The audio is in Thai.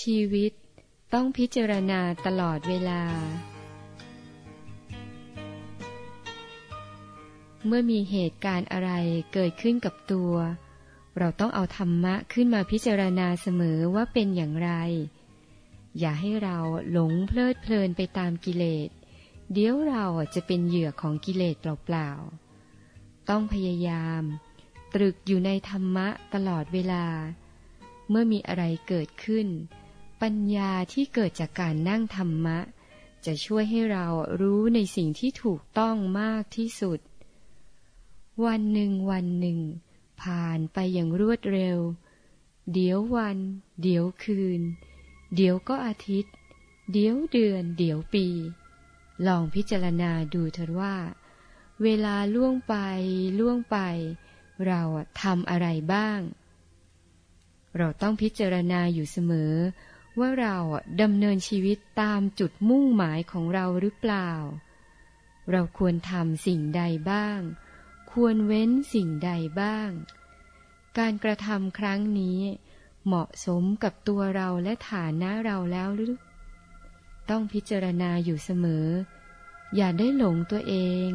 ชีวิตต้องพิจารณาตลอดเวลา เมื่อมีเหตุการณ์อะไรเกิดขึ้นกับตัว เราต้องเอาธรรมะขึ้นมาพิจารณาเสมอว่าเป็นอย่างไร อย่าให้เราหลงเพลิดเพลินไปตามกิเลส เดี๋ยวเราจะเป็นเหยื่อของกิเลสเปล่าๆ ต้องพยายาม ตรึกอยู่ในธรรมะตลอดเวลา เมื่อมีอะไรเกิดขึ้น ปัญญาที่เกิดจากการนั่งธรรมะ จะช่วยให้เรารู้ในสิ่งที่ถูกต้องมากที่สุด วันหนึ่งวันหนึ่ง ผ่านไปอย่างรวดเร็ว เดี๋ยววัน เดี๋ยวคืน เดี๋ยวก็อาทิตย์ เดี๋ยวเดือน เดี๋ยวปี ลองพิจารณาดูเถิดว่า เวลาล่วงไปล่วงไป เราทำอะไรบ้าง เราต้องพิจารณาอยู่เสมอ ว่าเราดำเนินชีวิตตามจุดมุ่งหมายของเราหรือเปล่า เราควรทำสิ่งใดบ้าง ควรเว้นสิ่งใดบ้าง การกระทำครั้งนี้ เหมาะสมกับตัวเราและฐานะเราแล้วหรือ ต้องพิจารณาอยู่เสมอ อย่าได้หลงตัวเอง